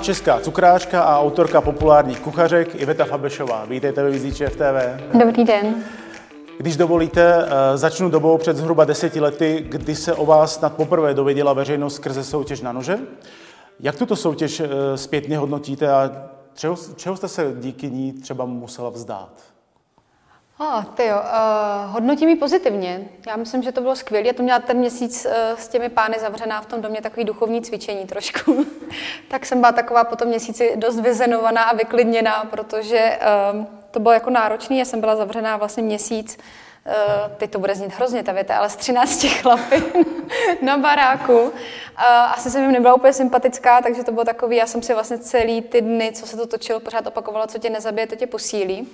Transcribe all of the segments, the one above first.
známá česká cukráčka a autorka populárních kuchařek Iveta Fabešová. Vítejte ve Vizí TV. Dobrý den. Když dovolíte, eh, začnu dobou před zhruba deseti lety, kdy se o vás snad poprvé dověděla veřejnost skrze soutěž na nože. Jak tuto soutěž eh, zpětně hodnotíte a čeho, čeho jste se díky ní třeba musela vzdát? Oh, ty jo, uh, hodnotím ji pozitivně. Já myslím, že to bylo skvělé. Já to měla ten měsíc uh, s těmi pány zavřená v tom domě takový duchovní cvičení trošku. tak jsem byla taková po tom měsíci dost vyzenovaná a vyklidněná, protože uh, to bylo jako náročný. Já jsem byla zavřená vlastně měsíc Uh, teď to bude znít hrozně ta věta, ale z 13 chlapy na baráku. Uh, asi jsem jim nebyla úplně sympatická, takže to bylo takový, já jsem si vlastně celý ty dny, co se to točilo, pořád opakovala, co tě nezabije, to tě posílí.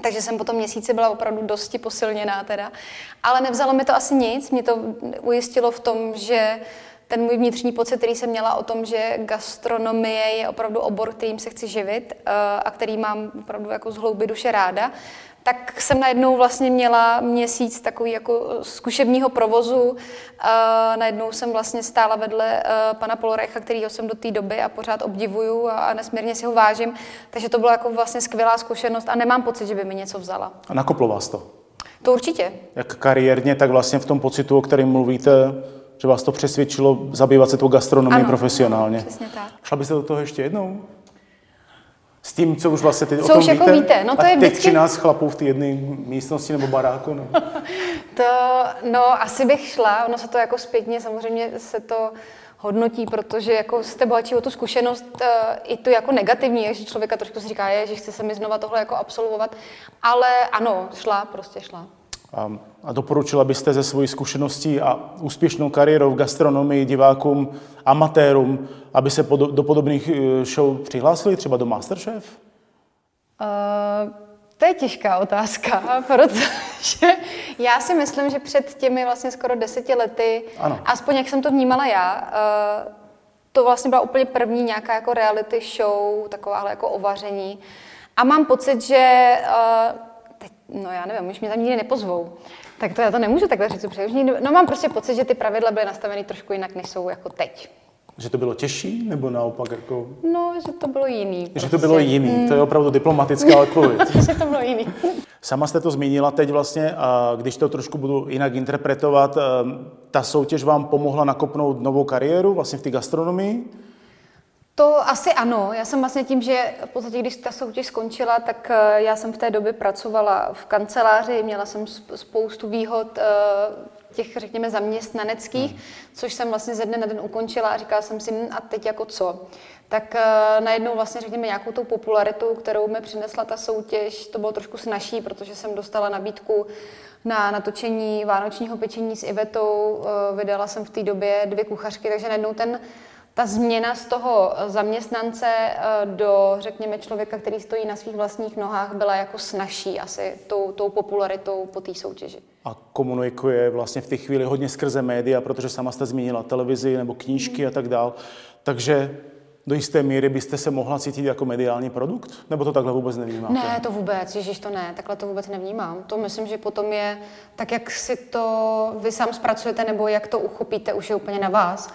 Takže jsem po tom měsíci byla opravdu dosti posilněná teda. Ale nevzalo mi to asi nic, mě to ujistilo v tom, že ten můj vnitřní pocit, který jsem měla o tom, že gastronomie je opravdu obor, kterým se chci živit eh, a který mám opravdu jako z hlouby duše ráda, tak jsem najednou vlastně měla měsíc takový jako zkušebního provozu. Najednou jsem vlastně stála vedle eh, pana Polorecha, kterýho jsem do té doby a pořád obdivuju a nesmírně si ho vážím. Takže to byla jako vlastně skvělá zkušenost a nemám pocit, že by mi něco vzala. A nakoplo vás to? To určitě. Jak kariérně, tak vlastně v tom pocitu, o kterém mluvíte, že vás to přesvědčilo zabývat se tou gastronomií profesionálně. Přesně tak. Šla byste do toho ještě jednou? S tím, co už vlastně teď co o tom už jako víte? víte. No to a je teď vždycky... 13 chlapů v té jedné místnosti nebo baráku. No. to, no, asi bych šla. Ono se to jako zpětně, samozřejmě se to hodnotí, protože jako jste bohatší o tu zkušenost uh, i tu jako negativní, že člověka trošku si říká, je, že chce se mi znova tohle jako absolvovat, ale ano, šla, prostě šla. A, doporučila byste ze svojí zkušeností a úspěšnou kariérou v gastronomii divákům, amatérům, aby se do podobných eh, show přihlásili, třeba do Masterchef? Uh, to je těžká otázka, protože já si myslím, že před těmi vlastně skoro deseti lety, ano. aspoň jak jsem to vnímala já, uh, to vlastně byla úplně první nějaká jako reality show, takováhle jako ovaření. A mám pocit, že uh, no já nevím, už mě tam nikdy nepozvou. Tak to já to nemůžu takhle říct upřímně. No mám prostě pocit, že ty pravidla byly nastaveny trošku jinak, než jsou jako teď. Že to bylo těžší, nebo naopak jako... No, že to bylo jiný. Že prostě. to bylo jiný, mm. to je opravdu diplomatická odpověď. že to bylo jiný. Sama jste to zmínila teď vlastně, a když to trošku budu jinak interpretovat, ta soutěž vám pomohla nakopnout novou kariéru vlastně v té gastronomii? To asi ano. Já jsem vlastně tím, že v podstatě, když ta soutěž skončila, tak eh, já jsem v té době pracovala v kanceláři, měla jsem spoustu výhod eh, těch, řekněme, zaměstnaneckých, hmm. což jsem vlastně ze dne na den ukončila a říkala jsem si, hm, a teď jako co? Tak uh, najednou vlastně, řekněme, nějakou tou popularitu, kterou mi přinesla ta soutěž, to bylo trošku snažší, protože jsem dostala nabídku na natočení vánočního pečení s Ivetou, uh, vydala jsem v té době dvě kuchařky, takže najednou ten ta změna z toho zaměstnance eh, do, řekněme, člověka, který stojí na svých vlastních nohách, byla jako snažší asi tou, tou popularitou po té soutěži. A komunikuje vlastně v té chvíli hodně skrze média, protože sama jste zmínila televizi nebo knížky mm. a tak dál. Takže do jisté míry byste se mohla cítit jako mediální produkt? Nebo to takhle vůbec nevnímáte? Ne, to vůbec, ježiš, to ne, takhle to vůbec nevnímám. To myslím, že potom je, tak jak si to vy sám zpracujete, nebo jak to uchopíte, už je úplně na vás.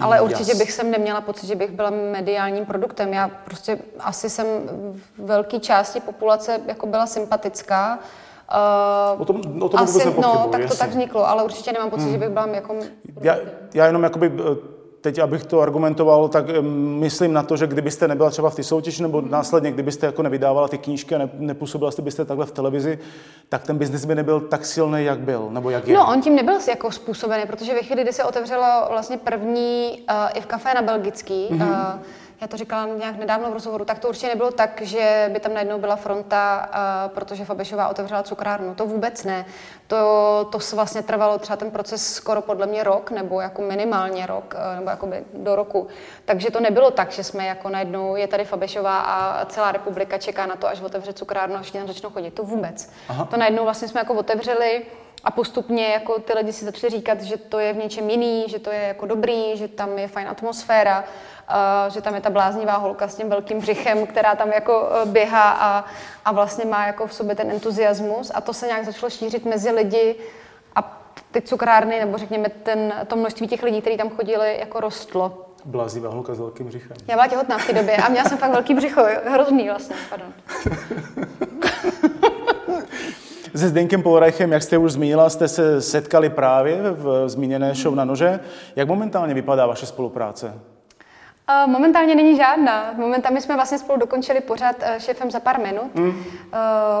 Ale určitě bych jsem neměla pocit, že bych byla mediálním produktem. Já prostě asi jsem v velké části populace jako byla sympatická. Uh, o tom, o tom asi, no, tak to jasně. tak vzniklo, ale určitě nemám pocit, hmm. že bych byla jako... Já, já jenom jakoby eh, teď, abych to argumentoval, tak myslím na to, že kdybyste nebyla třeba v té soutěži, nebo následně, kdybyste jako nevydávala ty knížky a ne, nepůsobila jste byste takhle v televizi, tak ten biznis by nebyl tak silný, jak byl, nebo jak je. No, on tím nebyl jako způsobený, protože ve chvíli, kdy se otevřelo vlastně první uh, i v kafé na Belgický, mm-hmm. uh, já to říkala nějak nedávno v rozhovoru, tak to určitě nebylo tak, že by tam najednou byla fronta, uh, protože Fabešová otevřela cukrárnu. To vůbec ne. To, to vlastně trvalo třeba ten proces skoro podle mě rok, nebo jako minimálně rok, uh, nebo jakoby do roku. Takže to nebylo tak, že jsme jako najednou, je tady Fabešová a celá republika čeká na to, až otevře cukrárnu a všichni tam začnou chodit. To vůbec. Aha. To najednou vlastně jsme jako otevřeli, a postupně jako ty lidi si začali říkat, že to je v něčem jiný, že to je jako dobrý, že tam je fajn atmosféra že tam je ta bláznivá holka s tím velkým břichem, která tam jako e, běhá a, a vlastně má jako v sobě ten entuziasmus a to se nějak začalo šířit mezi lidi a ty cukrárny, nebo řekněme ten, to množství těch lidí, kteří tam chodili, jako rostlo. Blázivá holka s velkým břichem. Já byla těhotná v té době a měla jsem fakt velký břicho, hrozný vlastně, pardon. Se Zdenkem Polreichem, jak jste už zmínila, jste se setkali právě v zmíněné show na nože. Jak momentálně vypadá vaše spolupráce? Momentálně není žádná. Momentálně jsme vlastně spolu dokončili pořád eh, šéfem za pár minut. Mm.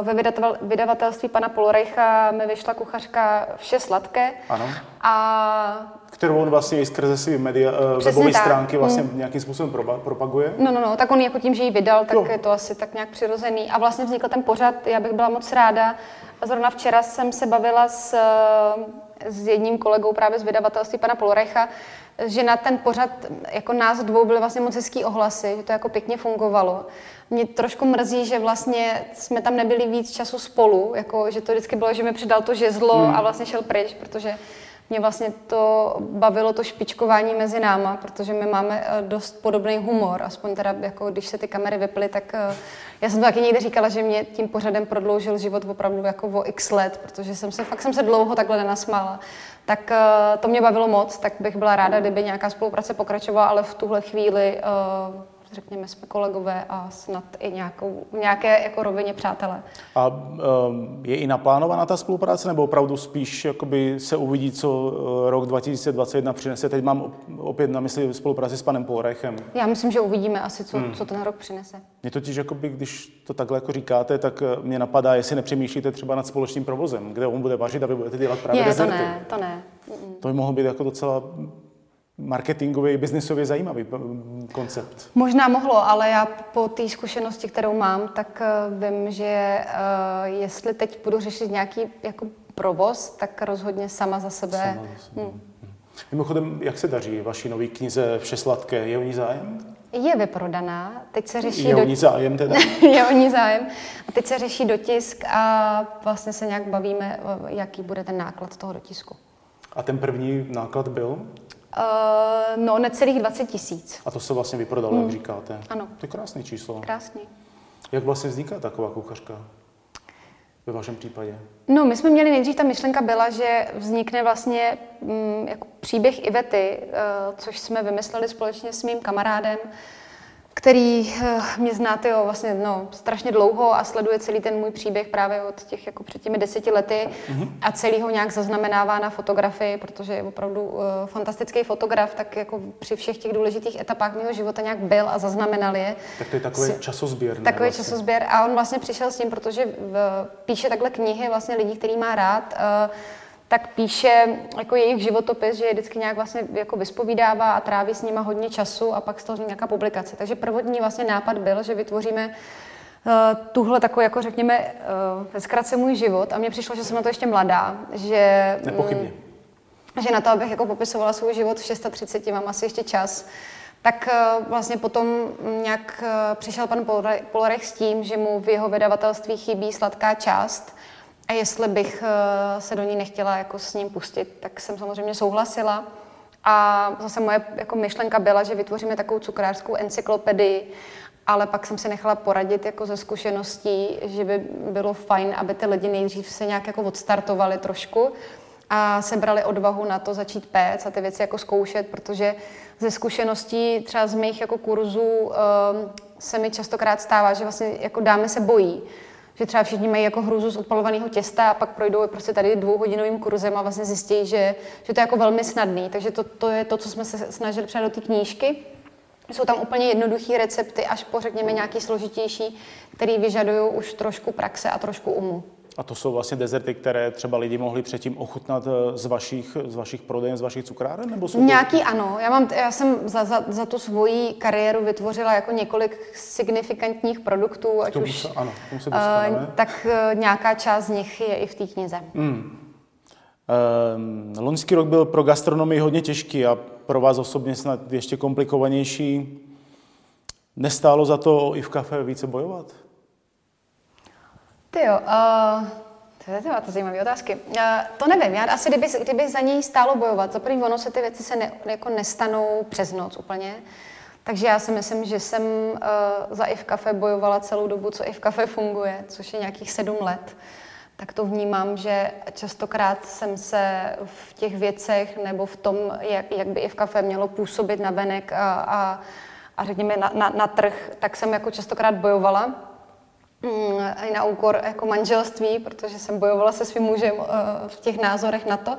Ve vydavatelství pana Polorejcha mi vyšla kuchařka Vše sladké. Ano. A kterou on vlastně i skrze své media, eh, webové stránky vlastně hmm. nějakým způsobem propaguje. No, no, no, tak on jako tím, že ji vydal, tak jo. je to asi tak nějak přirozený. A vlastně vznikl ten pořad, já bych byla moc ráda. Zrovna včera jsem se bavila s, s jedním kolegou právě z vydavatelství pana Polorecha, že na ten pořad jako nás dvou byly vlastně moc hezký ohlasy, že to jako pěkně fungovalo. Mě trošku mrzí, že vlastně jsme tam nebyli víc času spolu, jako, že to vždycky bylo, že mi přidal to žezlo hmm. a vlastně šel pryč, protože mě vlastně to bavilo to špičkování mezi náma, protože my máme eh, dost podobný humor, aspoň teda jako když se ty kamery vyply, tak eh, já jsem to taky někdy říkala, že mě tím pořadem prodloužil život opravdu jako o x let, protože jsem se, fakt jsem se dlouho takhle nenasmála. Tak eh, to mě bavilo moc, tak bych byla ráda, kdyby nějaká spolupráce pokračovala, ale v tuhle chvíli řekněme, jsme kolegové a snad i nějakou, nějaké jako rovině přátelé. A um, je i naplánovaná ta spolupráce, nebo opravdu spíš jakoby se uvidí, co eh, rok 2021 přinese? Teď mám opět na mysli spolupráci s panem Polrechem. Já myslím, že uvidíme asi, co, hmm. co ten rok přinese. Mě totiž, jakoby, když to takhle jako říkáte, tak eh, mě napadá, jestli nepřemýšlíte třeba nad společným provozem, kde on bude vařit a vy budete dělat právě Je, dezerty. to ne, to ne. To by mohlo být jako docela marketingový, biznisově zajímavý koncept. Možná mohlo, ale já po té zkušenosti, kterou mám, tak eh, vím, že uh, jestli teď budu řešit nějaký jako provoz, tak rozhodně sama za sebe. Sama za sebe. Hmm. Mimochodem, jak se daří vaší nový knize Vše sladké? Je o ní zájem? Je vyprodaná, teď se řeší... Je o ní zájem teda? je o ní zájem. A teď se řeší dotisk a vlastně se nějak bavíme, jaký bude ten náklad toho dotisku. A ten první náklad byl? Uh, no, necelých 20 tisíc. A to se vlastně vyprodalo, hmm. jak říkáte. Ano. To je krásné číslo. Krásný. Jak vlastně vzniká taková kuchařka? Ve vašem případě? No, my jsme měli nejdřív, ta myšlenka byla, že vznikne vlastně mm, jako příběh Ivety, uh, což jsme vymysleli společně s mým kamarádem, který uh, mě znáte jo, vlastně no, strašně dlouho a sleduje celý ten můj příběh právě od těch jako před těmi deseti lety mm-hmm. a celý ho nějak zaznamenává na fotografii, protože je opravdu uh, fantastický fotograf, tak jako při všech těch důležitých etapách mého života nějak byl a zaznamenal je. Tak to je takový S, časozběr. Takový vlastně. časozběr a on vlastně přišel s tím, protože v, píše takhle knihy vlastně lidí, který má rád, uh, tak píše jako jejich životopis, že je vždycky nějak vlastně jako vyspovídává a tráví s nima hodně času a pak z toho nějaká publikace. Takže prvotní vlastně nápad byl, že vytvoříme uh, tuhle takovou, jako řekněme, uh, zkratce můj život a mně přišlo, že jsem na to ještě mladá, že... Nepochybně. Mm, že na to, abych jako popisovala svůj život v 630, mám asi ještě čas. Tak uh, vlastně potom nějak přišel pan Polorech s tím, že mu v jeho vydavatelství chybí sladká část, a jestli bych eh, se do ní nechtěla jako s ním pustit, tak jsem samozřejmě souhlasila. A zase moje jako myšlenka byla, že vytvoříme takovou cukrářskou encyklopedii, ale pak jsem si nechala poradit jako ze zkušeností, že by bylo fajn, aby ty lidi nejdřív se nějak jako odstartovali trošku a sebrali odvahu na to začít péct a ty věci jako zkoušet, protože ze zkušeností třeba z mých jako kurzů um, se mi častokrát stává, že vlastně jako dámy se bojí že třeba všichni mají jako hruzu z odpalovaného těsta a pak projdou prostě tady dvouhodinovým kurzem a vlastně zjistí, že, že to je jako velmi snadný. Takže to, to je to, co jsme se snažili přijat do té knížky. Jsou tam úplně jednoduché recepty, až po řekněme nějaký složitější, který vyžadují už trošku praxe a trošku umu. A to jsou vlastně dezerty, které třeba lidi mohli předtím ochutnat eh, z vašich, z vašich prodejen, z vašich cukráren? Nebo jsou Nějaký to... ano. Já, mám, já jsem za, za, za tu svoji kariéru vytvořila jako několik signifikantních produktů, ať už... Se, ano, se uh, tak uh, nějaká část z nich je i v té knize. Hmm. Uh, loňský rok byl pro gastronomii hodně těžký a pro vás osobně snad ještě komplikovanější. Nestálo za to i v kafe více bojovat? Ty jo, uh, to je to zajímavé otázky. Uh, to nevím, já asi kdyby, kdyby za něj stálo bojovat, za první ono se ty věci se ne, jako nestanou přes noc úplně, takže já si myslím, že jsem uh, za i v kafe bojovala celou dobu, co i v kafe funguje, což je nějakých sedm let. tak to vnímám, že častokrát jsem se v těch věcech nebo v tom, jak, jak by i v kafe mělo působit na venek a, a, a řekněme na, na, na trh, tak jsem jako častokrát bojovala i na úkor jako manželství, protože jsem bojovala se svým mužem uh, v těch názorech na to.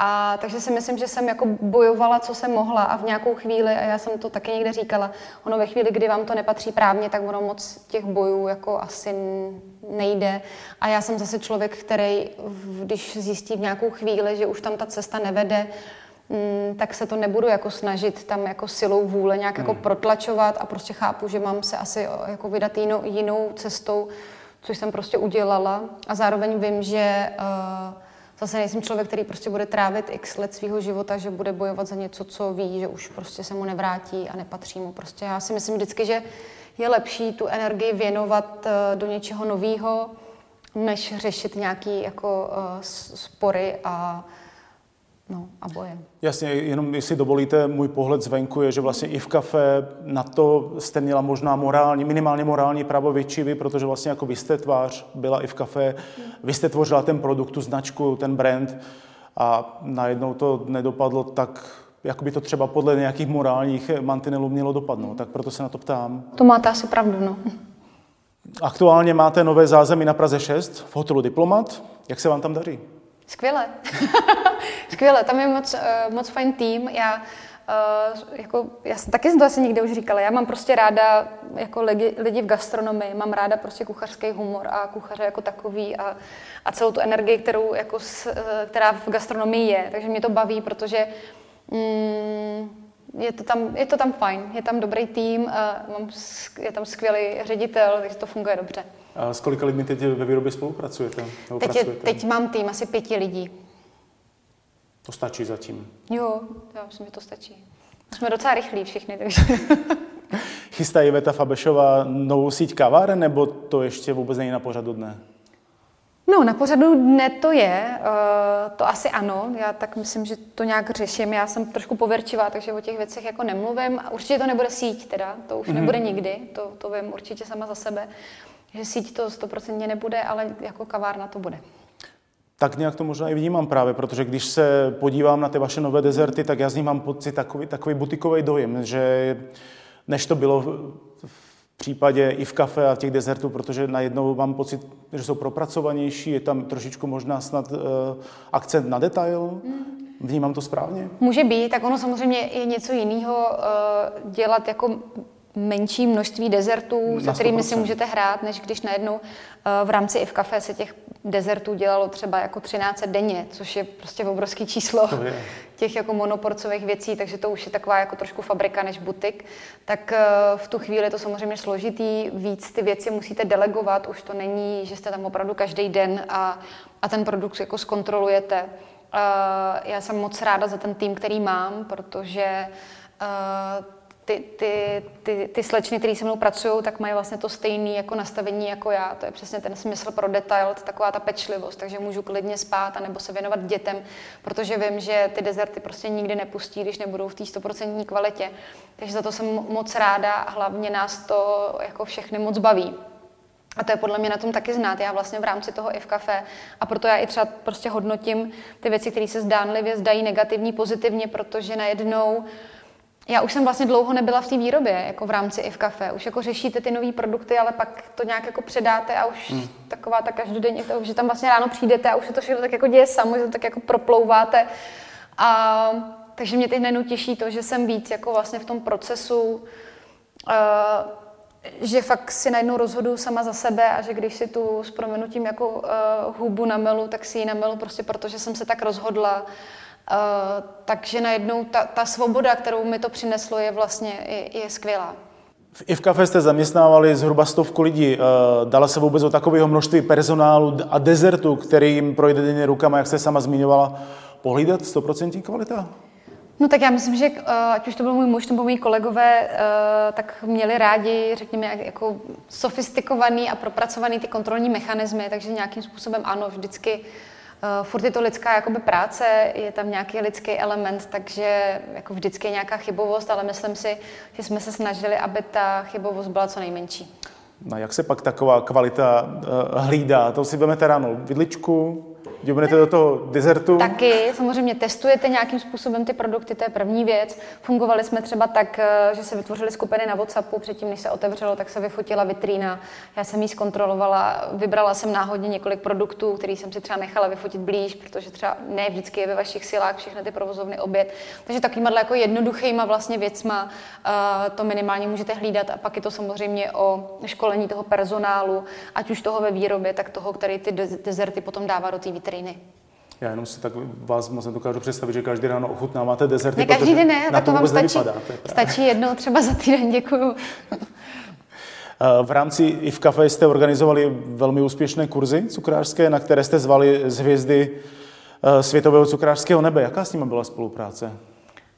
A takže si myslím, že jsem jako bojovala, co jsem mohla a v nějakou chvíli, a já jsem to taky někde říkala, ono ve chvíli, kdy vám to nepatří právně, tak ono moc těch bojů jako asi nejde. A já jsem zase člověk, který, když zjistí v nějakou chvíli, že už tam ta cesta nevede, mm, tak se to nebudu jako snažit tam jako silou vůle nějak jako hmm. protlačovat a prostě chápu, že mám se asi jako vydat jinou, jinou cestou, což jsem prostě udělala. A zároveň vím, že uh, zase nejsem člověk, který prostě bude trávit x let svého života, že bude bojovat za něco, co ví, že už prostě se mu nevrátí a nepatří mu. Prostě já si myslím vždycky, že je lepší tu energii věnovat eh, do něčeho nového, než řešit nějaký jako uh, spory a No, a boje. Jasně, jenom jestli dovolíte, můj pohled zvenku je, že vlastně i v kafe na to jste měla možná morální, minimálně morální právo větší vy, protože vlastně jako vy jste tvář, byla i v kafe, vy jste tvořila ten produkt, tu značku, ten brand a najednou to nedopadlo tak, jak by to třeba podle nějakých morálních mantinelů mělo dopadnout. Tak proto se na to ptám. To máte asi pravdu, no. Aktuálně máte nové zázemí na Praze 6 v hotelu Diplomat. Jak se vám tam daří? Skvěle. Skvěle, tam je moc, uh, moc fajn tým. Já, uh, jako, já jsem taky jsem to asi někde už říkala, já mám prostě ráda jako lidi, lidi v gastronomii, mám ráda prostě kuchařský humor a kuchaře jako takový a, a celou tu energii, kterou, jako, s, eh, která v gastronomii je. Takže mě to baví, protože mm, je to, tam, je to tam fajn, je tam dobrý tým, uh, mám, je tam skvělý ředitel, takže to funguje dobře. A s kolika lidmi teď ve výrobě spolupracujete? Teď, je, teď mám tým asi pěti lidí. To stačí zatím? Jo, já myslím, že to stačí. Jsme docela rychlí všichni, takže... Chystá Iveta Fabešová novou síť kaváren, nebo to ještě vůbec není na pořadu dne? No, na pořadu dne to je, uh, to asi ano, já tak myslím, že to nějak řeším, já jsem trošku pověrčivá, takže o těch věcech jako nemluvím. Určitě to nebude síť teda, to už mm-hmm. nebude nikdy, to, to vím určitě sama za sebe že síť to stoprocentně nebude, ale jako kavárna to bude. Tak nějak to možná i vnímám právě, protože když se podívám na ty vaše nové dezerty, tak já z nich mám pocit takový, takový butikový dojem, že než to bylo v případě i v kafe a těch dezertů, protože najednou mám pocit, že jsou propracovanější, je tam trošičku možná snad uh, akcent na detail. Vnímám to správně? Může být, tak ono samozřejmě je něco jiného uh, dělat jako menší množství dezertů, se kterými si můžete hrát, než když najednou eh, v rámci i v kafe se těch dezertů dělalo třeba jako 13 denně, což je prostě obrovský číslo těch jako monoporcových věcí, takže to už je taková jako trošku fabrika než butik. Tak eh, v tu chvíli je to samozřejmě složitý, víc ty věci musíte delegovat, už to není, že jste tam opravdu každý den a, a ten produkt jako zkontrolujete. Eh, já jsem moc ráda za ten tým, který mám, protože ty, ty, ty, ty slečny, které se mnou pracují, tak mají vlastně to stejné jako nastavení jako já. To je přesně ten smysl pro detail, taková ta pečlivost, takže můžu klidně spát a nebo se věnovat dětem, protože vím, že ty dezerty prostě nikdy nepustí, když nebudou v té stoprocentní kvalitě. Takže za to jsem moc ráda a hlavně nás to jako všechny moc baví. A to je podle mě na tom taky znát. Já vlastně v rámci toho i v kafe a proto já i třeba prostě hodnotím ty věci, které se zdánlivě zdají negativní, pozitivně, protože najednou já už jsem vlastně dlouho nebyla v té výrobě, jako v rámci i v kafe. Už jako řešíte ty nové produkty, ale pak to nějak jako předáte a už hmm. taková ta každodenně, to, že tam vlastně ráno přijdete a už se to všechno tak jako děje samo, že to tak jako proplouváte. A, takže mě teď najednou těší to, že jsem víc jako vlastně v tom procesu, uh, že fakt si najednou rozhodu sama za sebe a že když si tu s proměnutím jako uh, hubu namelu, tak si ji namelu prostě proto, že jsem se tak rozhodla. Uh, takže najednou ta, ta svoboda, kterou mi to přineslo, je vlastně je, je skvělá. I v kafe jste zaměstnávali zhruba stovku lidí. Uh, dala se vůbec o takového množství personálu a dezertu, který jim projde denně rukama, jak jste sama zmiňovala, pohlídat 100% kvalita? No tak já myslím, že uh, ať už to byl můj muž nebo moji kolegové, tak měli rádi, řekněme, jako sofistikovaný a propracovaný ty kontrolní mechanismy, takže nějakým způsobem ano, vždycky Uh, furt je to lidská jakoby práce, je tam nějaký lidský element, takže jako vždycky je nějaká chybovost, ale myslím si, že jsme se snažili, aby ta chybovost byla co nejmenší. No jak se pak taková kvalita uh, hlídá? To si vezmete ráno vidličku, Jdete do toho dezertu? Taky, samozřejmě testujete nějakým způsobem ty produkty, to je první věc. Fungovali jsme třeba tak, eh, že se vytvořily skupiny na WhatsAppu, předtím, než se otevřelo, tak se vyfotila vitrína. Já jsem ji zkontrolovala, vybrala jsem náhodně několik produktů, který jsem si třeba nechala vyfotit blíž, protože třeba ne vždycky je ve vašich silách všechny ty provozovny obět. Takže takovýma jako jednoduchýma vlastně věcma uh, to minimálně můžete hlídat a pak je to samozřejmě o školení toho personálu, ať už toho ve výrobě, tak toho, který ty dezerty potom dává do té. Já jenom si tak vás moc nedokážu představit, že každý ráno ochutnáváte dezerty, ne, každý den ne, na to, to vám stačí, stačí jednou třeba za týden, děkuju. Eh, v rámci i v kafe jste organizovali velmi úspěšné kurzy cukrářské, na které jste zvali z hvězdy eh, světového cukrářského nebe. Jaká s nimi byla spolupráce?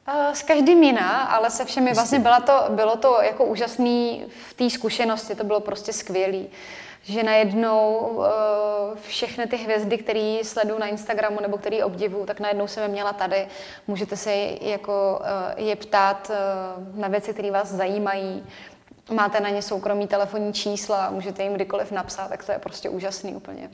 Eh, s každým jiná, ale se všemi vlastně bylo to, bylo to jako úžasný v té zkušenosti, to bylo prostě skvělý že najednou uh, všechny ty hvězdy, které sleduju na Instagramu nebo které obdivu, tak najednou jsem je měla tady. Můžete se jako uh, je ptát uh, na věci, které vás zajímají. Máte na ně soukromí telefonní čísla, můžete jim kdykoliv napsat, tak to je prostě úžasný úplně.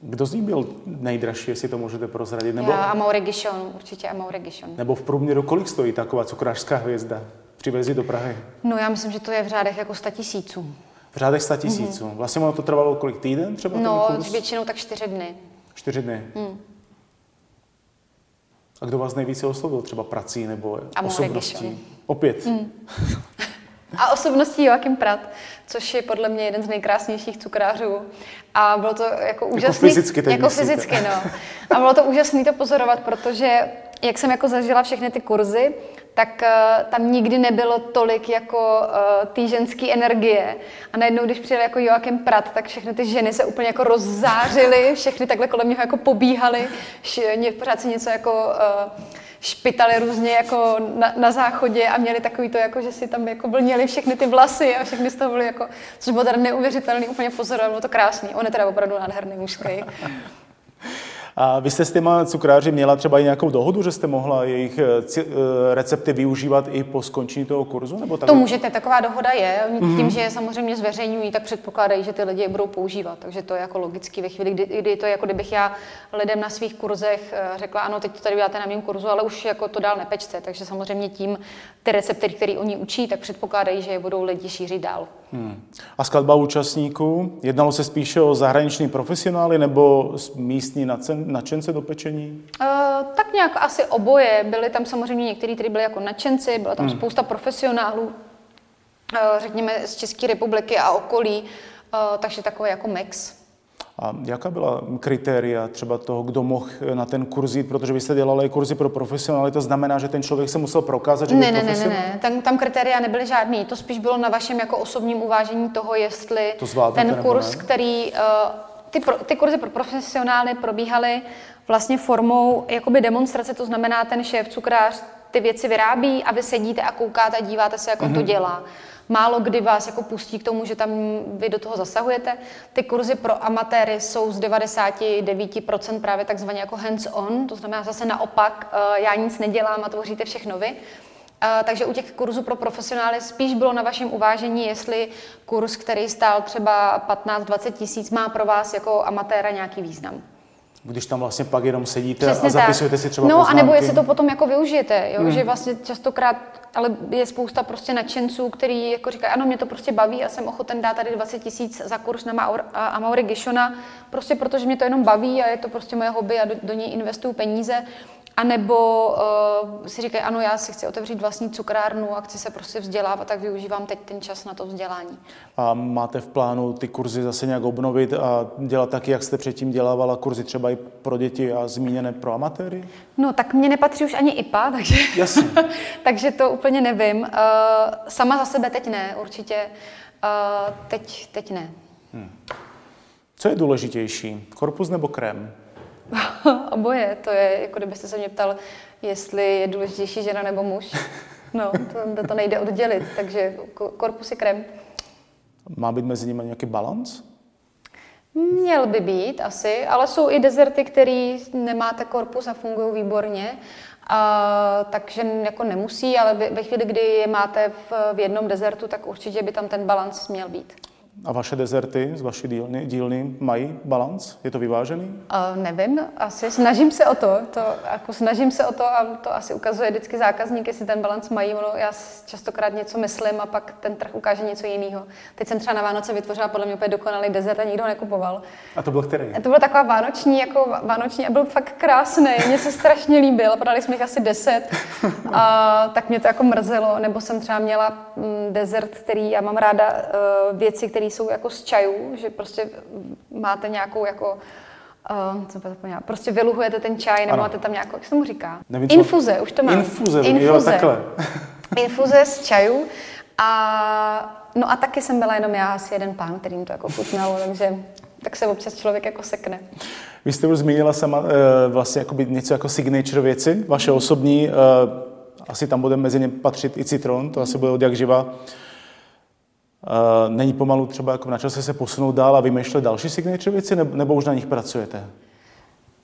Kdo z nich byl nejdražší, jestli to můžete prozradit? Nebo... Já Amaury Gishon, určitě Amaury Gishon. Nebo v průměru kolik stojí taková cukrářská hvězda? Přivezi do Prahy? No já myslím, že to je v řádech jako 100 tisíců. V řádech 100 tisíců. Mm-hmm. Vlastně ono to trvalo kolik týden třeba? No, kurz? většinou tak čtyři dny. Čtyři dny. Mm. A kdo vás nejvíce oslovil třeba prací nebo A osobností? Opět. Mm. A osobností Joachim Prat, což je podle mě jeden z nejkrásnějších cukrářů. A bylo to jako úžasné. Jako fyzicky Jako myslíte. fyzicky, no. A bylo to úžasné to pozorovat, protože jak jsem jako zažila všechny ty kurzy, tak uh, tam nikdy nebylo tolik jako uh, té ženské energie. A najednou, když přijel jako Joachim Prat, tak všechny ty ženy se úplně jako rozzářily, všechny takhle kolem něho jako pobíhaly, pořád si něco jako uh, špitali různě jako na, na, záchodě a měli takový to, jako, že si tam jako blněli všechny ty vlasy a všechny z toho byly jako, což bylo teda neuvěřitelný, úplně pozorovat, bylo to krásný. On je teda opravdu nádherný mužský. A vy jste s těma cukráři měla třeba i nějakou dohodu, že jste mohla jejich eh, eh, recepty využívat i po skončení toho kurzu? Nebo tak... To můžete, taková dohoda je. Mm-hmm. Tím, že je samozřejmě zveřejňují, tak předpokládají, že ty lidi je budou používat. Takže to je jako logicky ve chvíli, kdy, kdy to je jako kdybych já lidem na svých kurzech eh, řekla, ano, teď to tady děláte na mém kurzu, ale už jako to dál nepečte. Takže samozřejmě tím ty recepty, které oni učí, tak předpokládají, že je budou lidi šířit dál. Hmm. A skladba účastníků? Jednalo se spíše o zahraniční profesionály nebo místní nadšence do pečení? Uh, tak nějak asi oboje. Byly tam samozřejmě někteří, kteří byli jako nadšenci, byla tam hmm. spousta profesionálů, uh, řekněme z České republiky a okolí, uh, takže takový jako mix. A jaká byla kritéria třeba toho, kdo mohl na ten kurz jít, protože vy jste dělali kurzy pro profesionály, to znamená, že ten člověk se musel prokázat, že ne, ne, ne, ne, ne, tam, tam kritéria nebyly žádný, to spíš bylo na vašem jako osobním uvážení toho, jestli to zvládnete, ten kurz, který, uh, ty, pro, ty kurzy pro profesionály probíhaly vlastně formou jakoby demonstrace, to znamená, ten šéf cukrář ty věci vyrábí a vy sedíte a koukáte a díváte se, jak on mm-hmm. to mhm. dělá málo kdy vás jako pustí k tomu, že tam vy do toho zasahujete. Ty kurzy pro amatéry jsou z 99% právě takzvaně jako hands-on, to znamená zase naopak, eh, já nic nedělám a tvoříte všechno vy. Uh, takže u těch kurzů pro profesionály spíš bylo na vašem uvážení, jestli kurz, který stál třeba 15-20 tisíc, má pro vás jako amatéra nějaký význam když tam vlastně pak jenom sedíte Přesně a zapisujete tak. si třeba No, poznámky. anebo jestli to potom jako využijete, jo? Hmm. že vlastně častokrát, ale je spousta prostě nadšenců, který jako říkají, ano, mě to prostě baví a jsem ochoten dát tady 20 tisíc za kurz na Maur, Amaury Gishona, prostě protože mě to jenom baví a je to prostě moje hobby a do, do něj investuju peníze. A nebo uh, si říkají, ano, já si chci otevřít vlastní cukrárnu a chci se prostě vzdělávat, tak využívám teď ten čas na to vzdělání. A máte v plánu ty kurzy zase nějak obnovit a dělat taky, jak jste předtím dělávala kurzy třeba i pro děti a zmíněné pro amatéry? No, tak mě nepatří už ani IPA, takže, Jasně. takže to úplně nevím. Uh, sama za sebe teď ne, určitě. Uh, teď, teď ne. Hmm. Co je důležitější, korpus nebo krém? Oboje, to je, jako kdybyste se mě ptal, jestli je důležitější žena nebo muž. No, to, to nejde oddělit, takže korpus je krem. Má být mezi nimi nějaký balans? Měl by být asi, ale jsou i dezerty, který nemáte korpus a fungují výborně. A, takže jako nemusí, ale ve chvíli, kdy je máte v, v jednom dezertu, tak určitě by tam ten balans měl být. A vaše dezerty z vaší dílny, dílny mají balans? Je to vyvážený? Uh, nevím, asi snažím se o to, to jako snažím se o to a to asi ukazuje vždycky zákazník, jestli ten balans mají. Ono, já častokrát něco myslím a pak ten trh ukáže něco jiného. Teď jsem třeba na Vánoce vytvořila podle mě úplně dokonalý dezert a nikdo ho nekupoval. A to byl který? A to byl taková vánoční, jako vánoční a byl fakt krásný, mně se strašně líbil, podali jsme jich asi deset, a, tak mě to jako mrzelo, nebo jsem třeba měla mm, dezert, který já mám ráda uh, věci, které jsou jako z čajů, že prostě máte nějakou jako Uh, co to prostě vyluhujete ten čaj, nebo ano. máte tam nějakou, jak se tomu říká? Nevím, Infuze, už to mám. Infuze, Infuze. Jo, takhle. Infuze z čajů. A, no a taky jsem byla jenom já asi jeden pán, kterým to jako chutnalo, takže tak se občas člověk jako sekne. Vy jste už zmínila sama uh, vlastně jakoby něco jako signature věci, vaše osobní, uh, asi tam bude mezi ně patřit i citron, to asi bude od jak živa. Uh, není pomalu třeba jako na čase se posunout dál a vymýšlet další signature věci, nebo už na nich pracujete?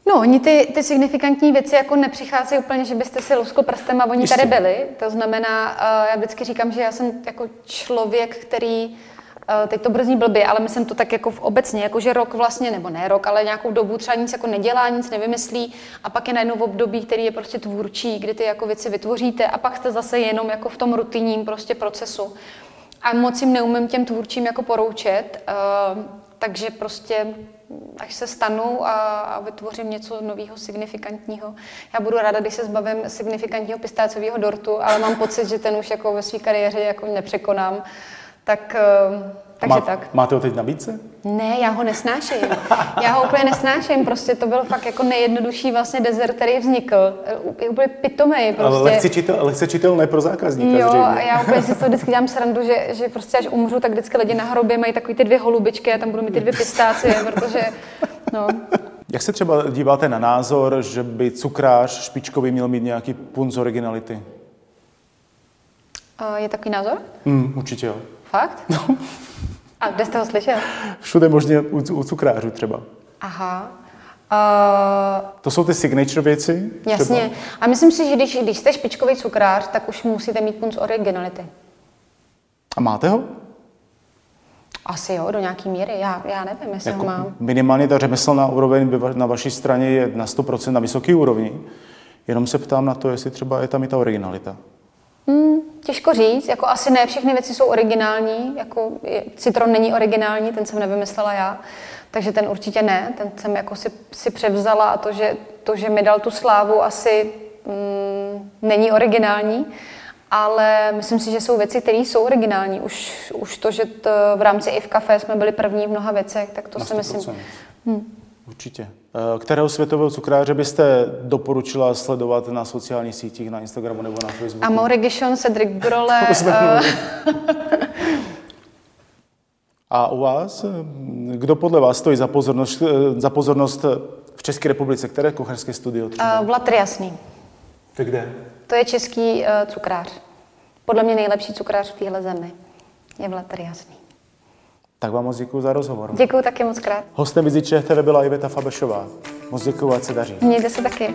No, oni ty, ty signifikantní věci jako nepřicházejí úplně, že byste si luskl prstem a oni Jistě. tady byli. To znamená, uh, já vždycky říkám, že já jsem jako člověk, který uh, teď to brzní blbě, ale myslím to tak jako v obecně, jako že rok vlastně, nebo ne rok, ale nějakou dobu třeba nic jako nedělá, nic nevymyslí a pak je najednou v období, který je prostě tvůrčí, kdy ty jako věci vytvoříte a pak jste zase jenom jako v tom rutinním prostě procesu a moc jim neumím těm tvůrčím jako poroučet, uh, takže prostě až se stanu a, a vytvořím něco nového, signifikantního. Já budu ráda, když se zbavím signifikantního pistácového dortu, ale mám pocit, že ten už jako ve své kariéře jako nepřekonám. Tak uh, takže Má, tak. Máte ho teď na nabídce? Ne, já ho nesnáším. Já ho úplně nesnáším. Prostě to byl fakt jako nejjednodušší vlastně dezert, který vznikl. Je úplně pitomej. Prostě. Ale lehce, čitel, lehce čitelné pro zákazníka Jo, zřejmě. a já úplně si to vždycky dělám srandu, že, že prostě až umřu, tak vždycky lidi na hrobě mají takový ty dvě holubičky a tam budou mít ty dvě pistácie, protože no. Jak se třeba díváte na názor, že by cukrář špičkový měl mít nějaký punc originality? Je takový názor? Mm, určitě jo. Fakt? No. A kde jste ho slyšel? Všude možně u, u cukrářů třeba. Aha. Uh, to jsou ty signature věci? Jasně. Třeba? A myslím si, že když, když jste špičkový cukrář, tak už musíte mít punc originality. A máte ho? Asi jo, do nějaký míry. Já, já nevím, jestli jako ho mám. Minimálně ta řemeslná úroveň na vaší straně je na 100% na vysoké úrovni. Jenom se ptám na to, jestli třeba je tam i ta originalita. Hmm, těžko říct, jako asi ne všechny věci jsou originální, jako je, citron není originální, ten jsem nevymyslela já, takže ten určitě ne, ten jsem jako si, si převzala a to že, to, že mi dal tu slávu, asi mm, není originální, ale myslím si, že jsou věci, které jsou originální. Už, už to, že to v rámci i v kafe jsme byli první v mnoha věcech, tak to si myslím. Hmm. Určitě. Eh, kterého světového cukráře byste doporučila sledovat na sociálních sítích, na Instagramu nebo na Facebooku? Amore Gishon, Cedric Brole. A u vás? Kdo podle vás stojí za pozornost, eh, za pozornost v České republice? Které kuchařské studio třeba? Uh, Vlad Jasný. To kde? To je český uh, cukrář. Podle mě nejlepší cukrář v téhle zemi. Je Vlad Jasný. Tak vám moc děkuji za rozhovor. Děkuji taky moc krát. Hostem Viziče TV byla Iveta Fabešová. Moc děkuji, ať se daří. Mějte se taky.